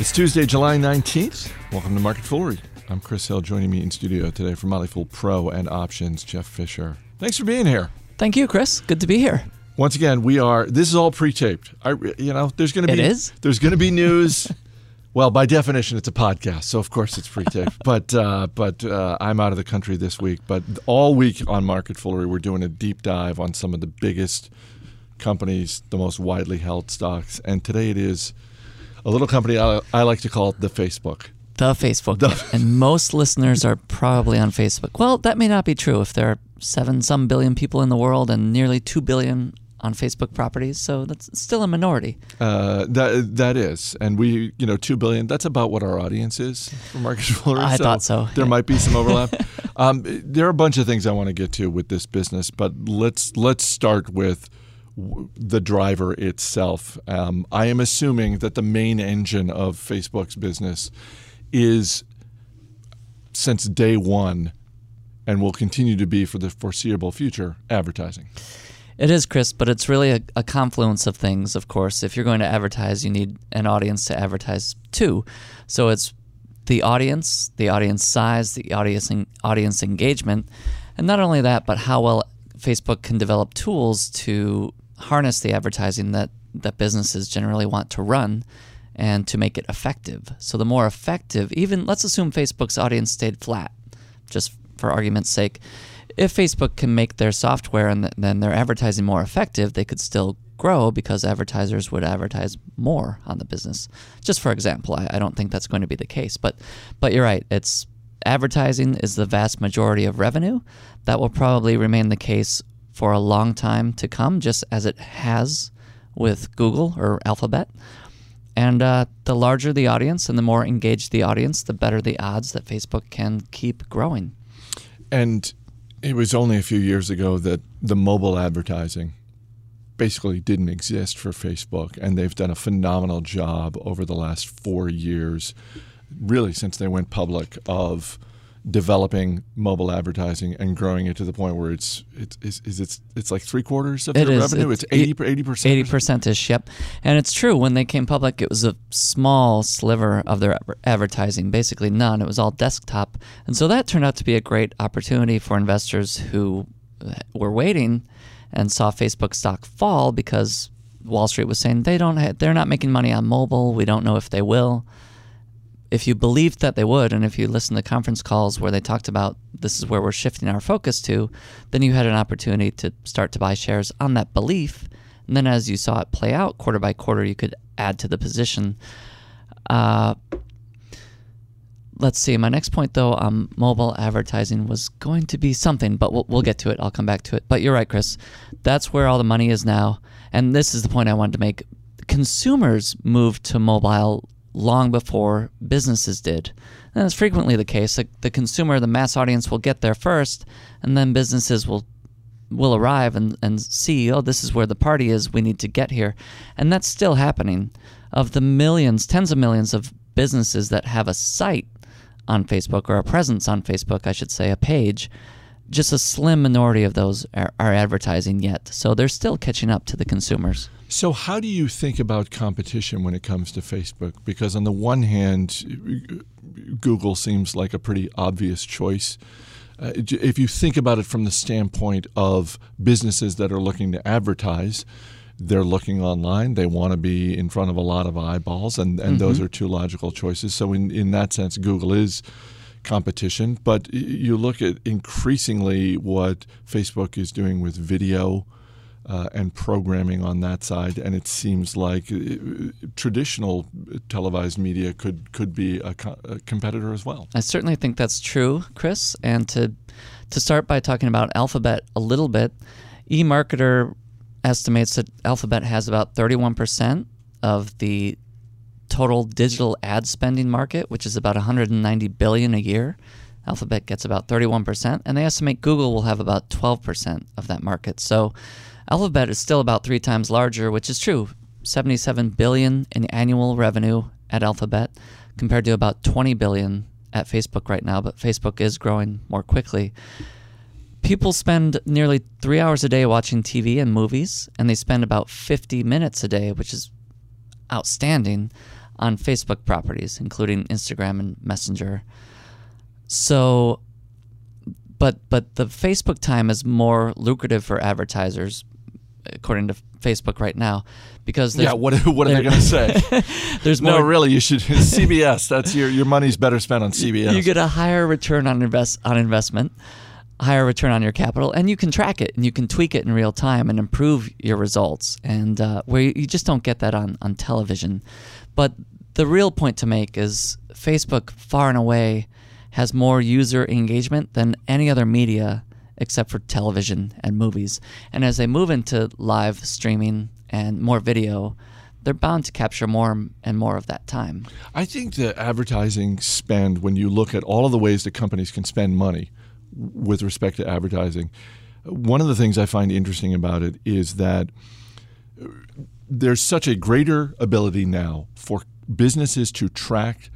It's Tuesday, July 19th. Welcome to Market Foolery. I'm Chris Hill. Joining me in studio today from Motley Fool Pro and Options, Jeff Fischer. Thanks for being here. Thank you, Chris. Good to be here. Once again, we are. This is all pre-taped. I, you know, there's going to be. is? There's going to be news. well, by definition, it's a podcast, so of course it's pre-taped. but uh, but uh, I'm out of the country this week. But all week on Market Foolery, we're doing a deep dive on some of the biggest companies, the most widely held stocks, and today it is a little company I, I like to call the Facebook. The Facebook. The- and most listeners are probably on Facebook. Well, that may not be true if there are seven some billion people in the world and nearly two billion on Facebook properties. So that's still a minority. Uh, that that is, and we, you know, two billion. That's about what our audience is for Market Foolery. I thought so. There might be some overlap. um, there are a bunch of things I want to get to with this business, but let's let's start with the driver itself. Um, I am assuming that the main engine of Facebook's business is since day one, and will continue to be for the foreseeable future, advertising. It is, Chris, but it's really a, a confluence of things, of course. If you're going to advertise, you need an audience to advertise to. So it's the audience, the audience size, the audience, audience engagement. And not only that, but how well Facebook can develop tools to harness the advertising that, that businesses generally want to run and to make it effective. So the more effective, even let's assume Facebook's audience stayed flat, just for argument's sake. If Facebook can make their software and th- then their advertising more effective, they could still grow because advertisers would advertise more on the business. Just for example, I, I don't think that's going to be the case, but but you're right. It's advertising is the vast majority of revenue. That will probably remain the case for a long time to come, just as it has with Google or Alphabet. And uh, the larger the audience and the more engaged the audience, the better the odds that Facebook can keep growing. And it was only a few years ago that the mobile advertising basically didn't exist for Facebook, and they've done a phenomenal job over the last four years, really since they went public, of developing mobile advertising and growing it to the point where it's it's it's, it's, it's, it's like three quarters of It their is. revenue. It's It's 80 80 percent. Eighty percent ish, yep. And it's true. When they came public, it was a small sliver of their advertising, basically none. It was all desktop, and so that turned out to be a great opportunity for investors who uh, were waiting and saw Facebook stock fall because Wall Street was saying they don't, ha- they're not making money on mobile. We don't know if they will. If you believed that they would, and if you listened to conference calls where they talked about this is where we're shifting our focus to, then you had an opportunity to start to buy shares on that belief. And then as you saw it play out quarter by quarter, you could add to the position. Uh, let's see. My next point, though, on mobile advertising was going to be something, but we'll, we'll get to it. I'll come back to it. But you're right, Chris. That's where all the money is now. And this is the point I wanted to make. Consumers moved to mobile long before businesses did. And that's frequently the case. The, the consumer, the mass audience will get there first, and then businesses will will arrive and, and see, oh, this is where the party is. We need to get here. And that's still happening. Of the millions, tens of millions of businesses that have a site on Facebook or a presence on Facebook, I should say, a page, just a slim minority of those are, are advertising yet. So they're still catching up to the consumers. So, how do you think about competition when it comes to Facebook? Because, on the one hand, Google seems like a pretty obvious choice. Uh, if you think about it from the standpoint of businesses that are looking to advertise, they're looking online. They want to be in front of a lot of eyeballs, and, and those are two logical choices. So, in, in that sense, Google is competition. But you look at increasingly what Facebook is doing with video uh, and programming on that side, and it seems like uh, traditional televised media could could be a, co- a competitor as well. I certainly think that's true, Chris. And to to start by talking about Alphabet a little bit, eMarketer estimates that Alphabet has about 31% of the total digital ad spending market, which is about 190 billion a year. Alphabet gets about 31%, and they estimate Google will have about 12% of that market. So Alphabet is still about three times larger, which is true. 77 billion in annual revenue at Alphabet compared to about 20 billion at Facebook right now, but Facebook is growing more quickly. People spend nearly three hours a day watching TV and movies, and they spend about 50 minutes a day, which is outstanding, on Facebook properties, including Instagram and Messenger. So, but but the Facebook time is more lucrative for advertisers, according to Facebook right now, because yeah, what what are they going to say? there's no, more. really, you should CBS. That's your your money's better spent on CBS. You get a higher return on invest on investment, higher return on your capital, and you can track it and you can tweak it in real time and improve your results. And uh, where you just don't get that on on television. But the real point to make is Facebook far and away has more user engagement than any other media except for television and movies. And as they move into live streaming and more video, they're bound to capture more and more of that time. I think the advertising spend, when you look at all of the ways that companies can spend money with respect to advertising, one of the things I find interesting about it is that there's such a greater ability now for businesses to track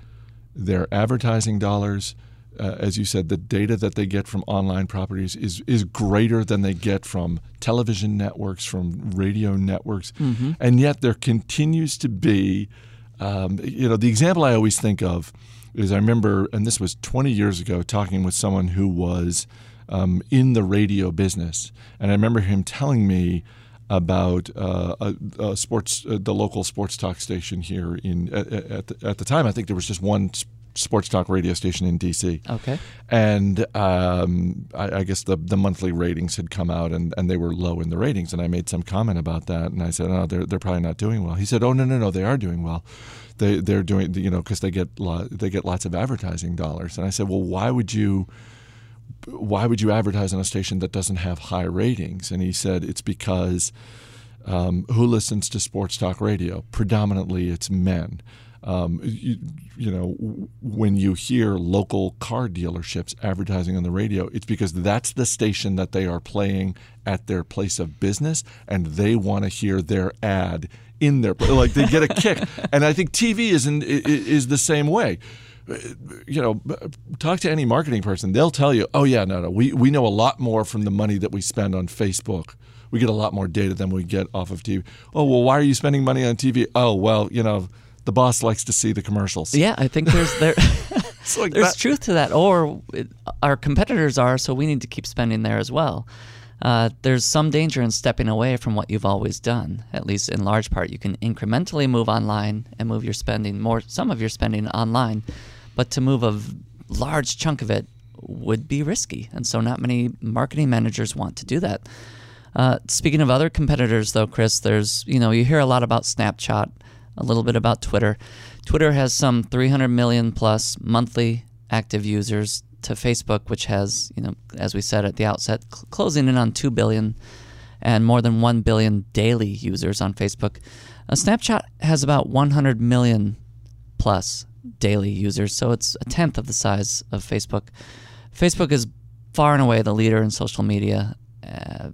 their advertising dollars. Uh, as you said, the data that they get from online properties is is greater than they get from television networks, from radio networks, mm-hmm. and yet there continues to be, um, you know, the example I always think of is I remember, and this was 20 years ago, talking with someone who was um, in the radio business, and I remember him telling me about uh, a, a, sports, uh, the local sports talk station here in at, at, the, at the time. I think there was just one sports talk radio station in DC. Okay. And um, I, I, guess the the monthly ratings had come out and, and they were low in the ratings. And I made some comment about that. And I said, oh, they're, they're probably not doing well. He said, oh, no, no, no, they are doing well. They, they're doing, you know, because they get lo- they get lots of advertising dollars. And I said, well, why would you why would you advertise on a station that doesn't have high ratings? And he said, it's because um, who listens to sports talk radio? Predominantly, it's men. Um, you, you, know, when you hear local car dealerships advertising on the radio, it's because that's the station that they are playing at their place of business, and they want to hear their ad in their like they get a kick. and I think TV is in, is the same way you know, talk to any marketing person. They'll tell you, oh, yeah, no, no, we, we know a lot more from the money that we spend on Facebook. We get a lot more data than we get off of TV. Oh, well, why are you spending money on TV? Oh, well, you know, the boss likes to see the commercials. Yeah, I think there's there like there's that. truth to that. Or it, our competitors are, so we need to keep spending there as well. Uh, there's some danger in stepping away from what you've always done. At least in large part, you can incrementally move online and move your spending more, some of your spending online, but to move a large chunk of it would be risky, and so not many marketing managers want to do that. Uh, speaking of other competitors, though, Chris, there's you know you hear a lot about Snapchat a little bit about Twitter. Twitter has some 300 million plus monthly active users to Facebook, which has, you know, as we said at the outset, cl- closing in on 2 billion and more than 1 billion daily users on Facebook. Uh, Snapchat has about 100 million plus daily users, so it's a tenth of the size of Facebook. Facebook is far and away the leader in social media uh,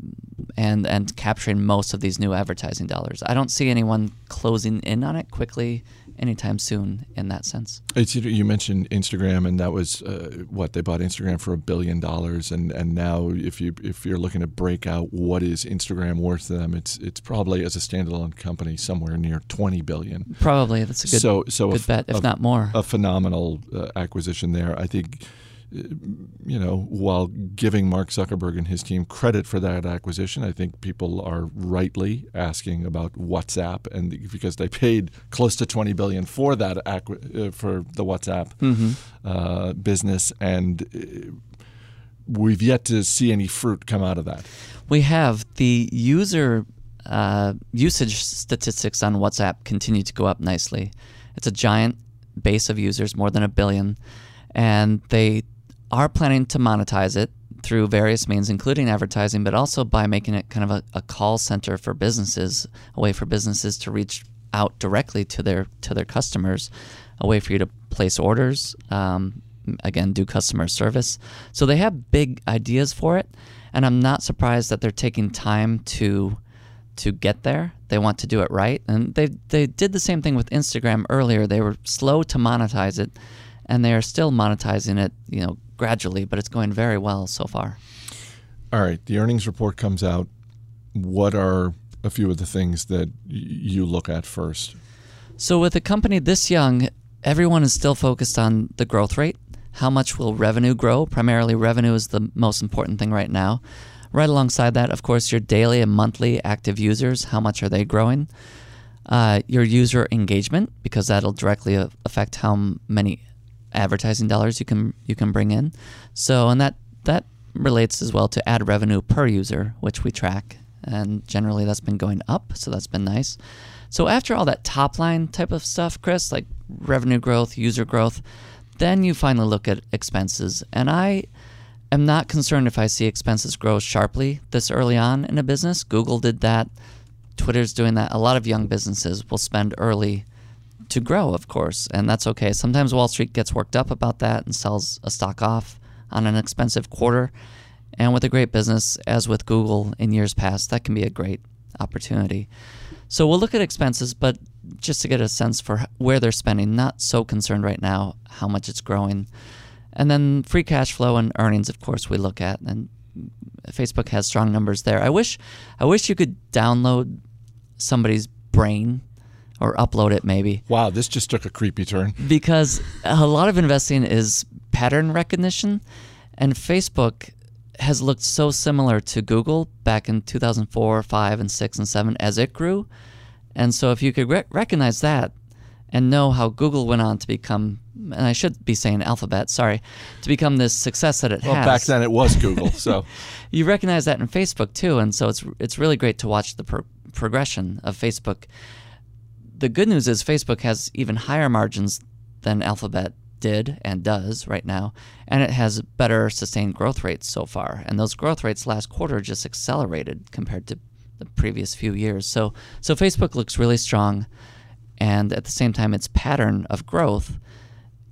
and and capturing most of these new advertising dollars. I don't see anyone closing in on it quickly anytime soon in that sense. It's, you mentioned Instagram, and that was uh, what they bought Instagram for a billion dollars, and and now if you if you're looking to break out what is Instagram worth to them, it's it's probably as a standalone company somewhere near twenty billion. Probably that's a good so so good a, bet, if a, not more. A phenomenal uh, acquisition there. I think you know, while giving Mark Zuckerberg and his team credit for that acquisition, I think people are rightly asking about WhatsApp, and because they paid close to 20 billion for that acqu- uh, for the WhatsApp mm-hmm. uh, business, and uh, we've yet to see any fruit come out of that. We have the user uh, usage statistics on WhatsApp continue to go up nicely. It's a giant base of users, more than a billion, and they are planning to monetize it through various means, including advertising, but also by making it kind of a, a, call center for businesses, a way for businesses to reach out directly to their to their customers, a way for you to place orders, um, again, do customer service. So they have big ideas for it, and I'm not surprised that they're taking time to to get there. They want to do it right, and they they did the same thing with Instagram earlier. They were slow to monetize it, and they are still monetizing it. You know gradually, but it's going very well so far. All right, the earnings report comes out. What are a few of the things that you look at first? So, with a company this young, everyone is still focused on the growth rate. How much will revenue grow? Primarily, revenue is the most important thing right now. Right alongside that, of course, your daily and monthly active users. How much are they growing? Uh, your user engagement, because that'll directly affect how many advertising dollars you can you can bring in. So, and that that relates as well to ad revenue per user, which we track, and generally that's been going up. So that's been nice. So after all that top line type of stuff, Chris, like revenue growth, user growth, then you finally look at expenses. And I am not concerned if I see expenses grow sharply this early on in a business. Google did that. Twitter's doing that. A lot of young businesses will spend early to grow, of course, and that's okay. Sometimes Wall Street gets worked up about that and sells a stock off on an expensive quarter. And with a great business, as with Google in years past, that can be a great opportunity. So we'll look at expenses, but just to get a sense for where they're spending, not so concerned right now how much it's growing. And then free cash flow and earnings, of course, we look at, and Facebook has strong numbers there. I wish, I wish you could download somebody's brain or upload it maybe. Wow, this just took a creepy turn. Because a lot of investing is pattern recognition, and Facebook has looked so similar to Google back in 2004, 5, and 6, and 7 as it grew. And so if you could re- recognize that and know how Google went on to become, and I should be saying Alphabet, sorry, to become this success that it well, has. Well, back then it was Google, so. you recognize that in Facebook too, and so it's, it's really great to watch the pro- progression of Facebook. The good news is Facebook has even higher margins than Alphabet did and does right now, and it has better sustained growth rates so far. And those growth rates last quarter just accelerated compared to the previous few years. So so Facebook looks really strong, and at the same time, its pattern of growth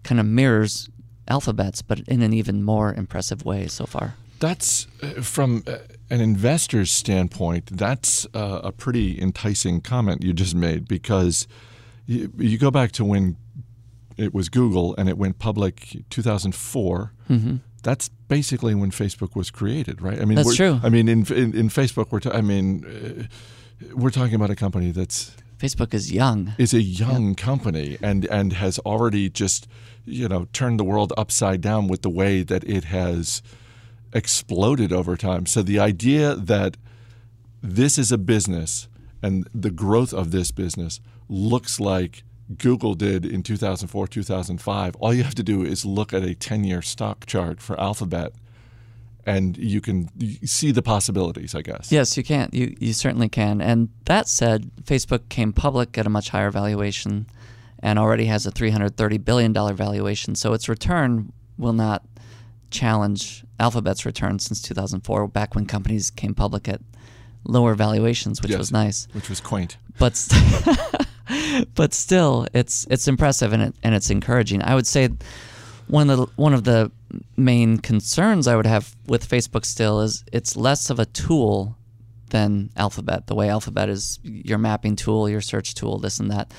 kind of mirrors Alphabet's, but in an even more impressive way so far. That's uh, from uh, an investor's standpoint. That's uh, a pretty enticing comment you just made because you, you go back to when it was Google, and it went public 2004. Mm-hmm. That's basically when Facebook was created, right? I mean, that's true. I mean, in in, in Facebook, we're ta- I mean, uh, we're talking about a company that's Facebook is young. Is a young company and and has already just you know turned the world upside down with the way that it has exploded over time. So the idea that this is a business and the growth of this business looks like Google did in 2004, 2005, all you have to do is look at a 10 year stock chart for Alphabet and you can see the possibilities, I guess. Yes, you can. You, you certainly can. And that said, Facebook came public at a much higher valuation and already has a $330 billion valuation. So its return will not challenge Alphabet's return since 2004, back when companies came public at lower valuations, which yes, was nice. Which was quaint. But. but still, it's it's impressive and it, and it's encouraging. I would say one of the one of the main concerns I would have with Facebook still is it's less of a tool than Alphabet. The way Alphabet is your mapping tool, your search tool, this and that.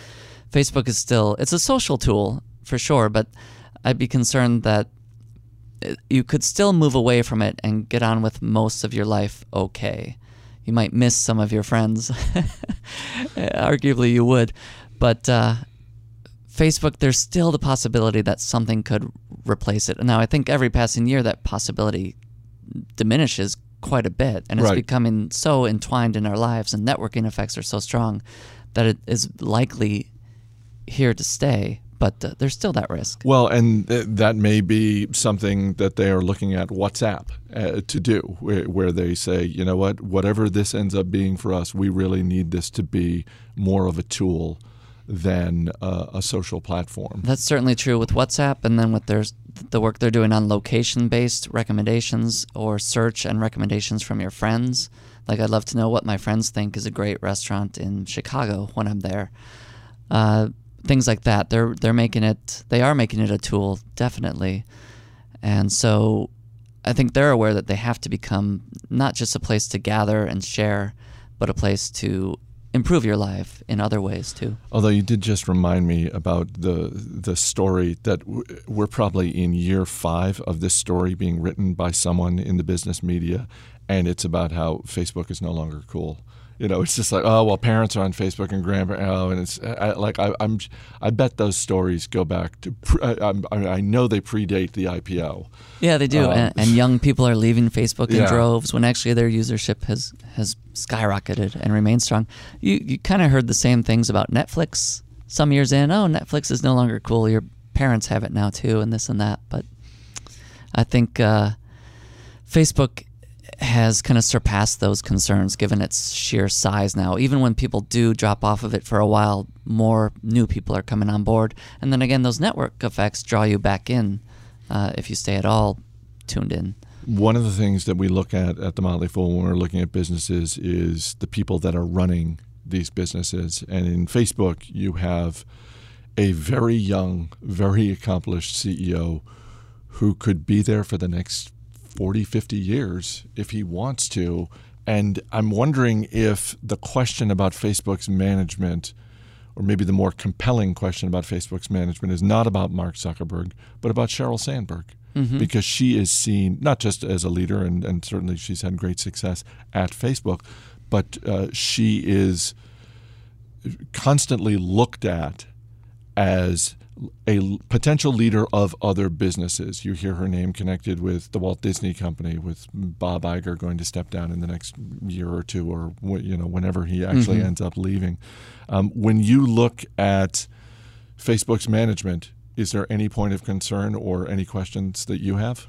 Facebook is still it's a social tool for sure, but I'd be concerned that you could still move away from it and get on with most of your life okay you might miss some of your friends. Arguably, you would. But uh, Facebook, there's still the possibility that something could replace it. Now, I think every passing year, that possibility diminishes quite a bit, and it's right. becoming so entwined in our lives, and networking effects are so strong that it is likely here to stay but uh, there's still that risk. Well, and th- that may be something that they are looking at WhatsApp uh, to do, where, where, they say, you know what, whatever this ends up being for us, we really need this to be more of a tool than uh, a social platform. That's certainly true with WhatsApp, and then with their the work they're doing on location-based recommendations or search and recommendations from your friends. Like, I'd love to know what my friends think is a great restaurant in Chicago when I'm there. Uh, things like that. They're they're making it they are making it a tool definitely, and so I think they're aware that they have to become not just a place to gather and share, but a place to improve your life in other ways too. Although you did just remind me about the the story that we're probably in year five of this story being written by someone in the business media, and it's about how Facebook is no longer cool You know, it's just like, oh well, parents are on Facebook and grandparents. Oh, and it's I, like I, am I bet those stories go back to. I, I, know they predate the IPO. Yeah, they do, um, and, and, young people are leaving Facebook in yeah. droves when actually their usership has has skyrocketed and remains strong. You you kind of heard the same things about Netflix some years in. Oh, Netflix is no longer cool. Your parents have it now too, and this and that. But I think uh, Facebook has kind of surpassed those concerns given its sheer size now. Even when people do drop off of it for a while, more new people are coming on board. And then again, those network effects draw you back in uh, if you stay at all tuned in. One of the things that we look at at the Motley Fool when we're looking at businesses is the people that are running these businesses. And in Facebook, you have a very young, very accomplished CEO who could be there for the next 40, 50 years if he wants to. And I'm wondering if the question about Facebook's management, or maybe the more compelling question about Facebook's management, is not about Mark Zuckerberg, but about Sheryl Sandberg. Mm-hmm. Because she is seen not just as a leader, and, and certainly she's had great success at Facebook, but uh, she is constantly looked at as a potential leader of other businesses. You hear her name connected with the Walt Disney Company, with Bob Iger going to step down in the next year or two, or you know whenever he actually mm-hmm. ends up leaving. Um, when you look at Facebook's management, is there any point of concern or any questions that you have?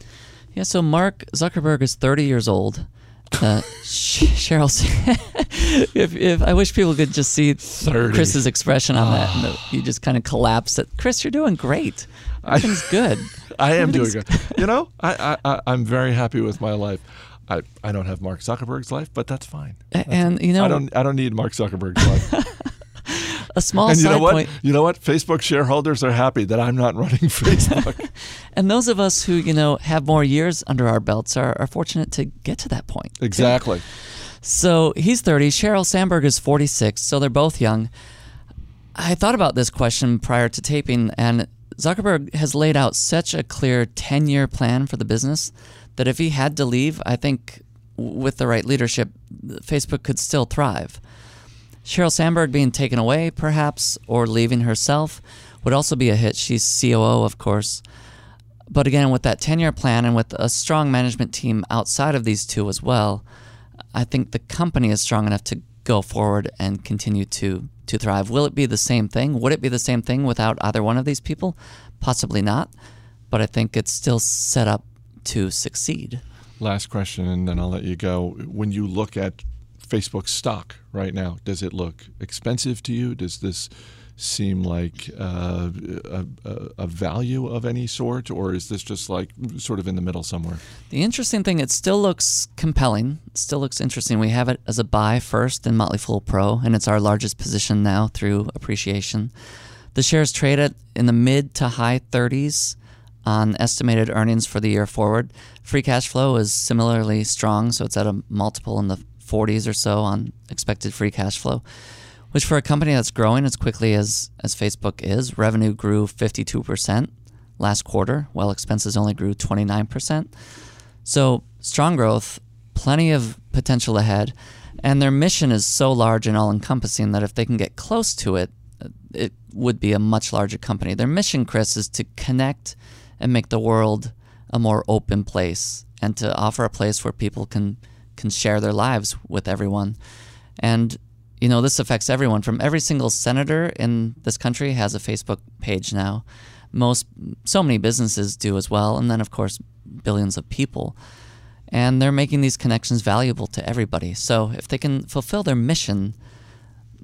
Yeah, so Mark Zuckerberg is 30 years old. Uh, Sheryl, if, if I wish people could just see 30. Chris's expression on that, and the, you just kind of collapse. That Chris, you're doing great. Everything's good. I am doing good. You know, I, I I'm very happy with my life. I, I don't have Mark Zuckerberg's life, but that's fine. That's and you know, I don't I don't need Mark Zuckerberg's life. a small and you side know what? point. You know what? Facebook shareholders are happy that I'm not running Facebook. and those of us who you know have more years under our belts are, are fortunate to get to that point. Exactly. Too. So he's 30. Sheryl Sandberg is 46. So they're both young. I thought about this question prior to taping, and Zuckerberg has laid out such a clear 10 year plan for the business that if he had to leave, I think with the right leadership, Facebook could still thrive. Sheryl Sandberg being taken away, perhaps, or leaving herself would also be a hit. She's COO, of course. But again, with that 10 year plan and with a strong management team outside of these two as well, I think the company is strong enough to go forward and continue to, to thrive. Will it be the same thing? Would it be the same thing without either one of these people? Possibly not. But I think it's still set up to succeed. Last question, and then I'll let you go. When you look at Facebook stock right now? Does it look expensive to you? Does this seem like uh, a, a, value of any sort, or is this just like sort of in the middle somewhere? The interesting thing, it still looks compelling. It still looks interesting. We have it as a buy first in Motley Fool Pro, and it's our largest position now through appreciation. The shares trade at in the mid to high 30s on estimated earnings for the year forward. Free cash flow is similarly strong, so it's at a multiple in the 40s or so on expected free cash flow, which for a company that's growing as quickly as, as Facebook is, revenue grew 52% last quarter, while expenses only grew 29%. So strong growth, plenty of potential ahead, and their mission is so large and all encompassing that if they can get close to it, it would be a much larger company. Their mission, Chris, is to connect and make the world a more open place and to offer a place where people can can share their lives with everyone. And you know, this affects everyone. From every single senator in this country has a Facebook page now. Most, so many businesses do as well, and then of course billions of people. And they're making these connections valuable to everybody. So if they can fulfill their mission,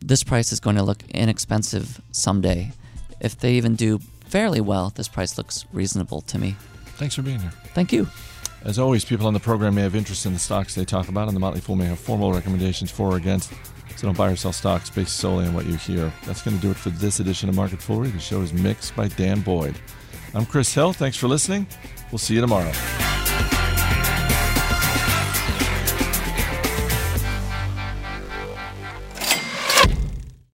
this price is going to look inexpensive someday. If they even do fairly well, this price looks reasonable to me. Thanks for being here. Thank you. As always, people on the program may have interest in the stocks they talk about, and the Motley Fool may have formal recommendations for or against. So don't buy or sell stocks based solely on what you hear. That's going to do it for this edition of Market Foolery. The show is mixed by Dan Boyd. I'm Chris Hill. Thanks for listening. We'll see you tomorrow.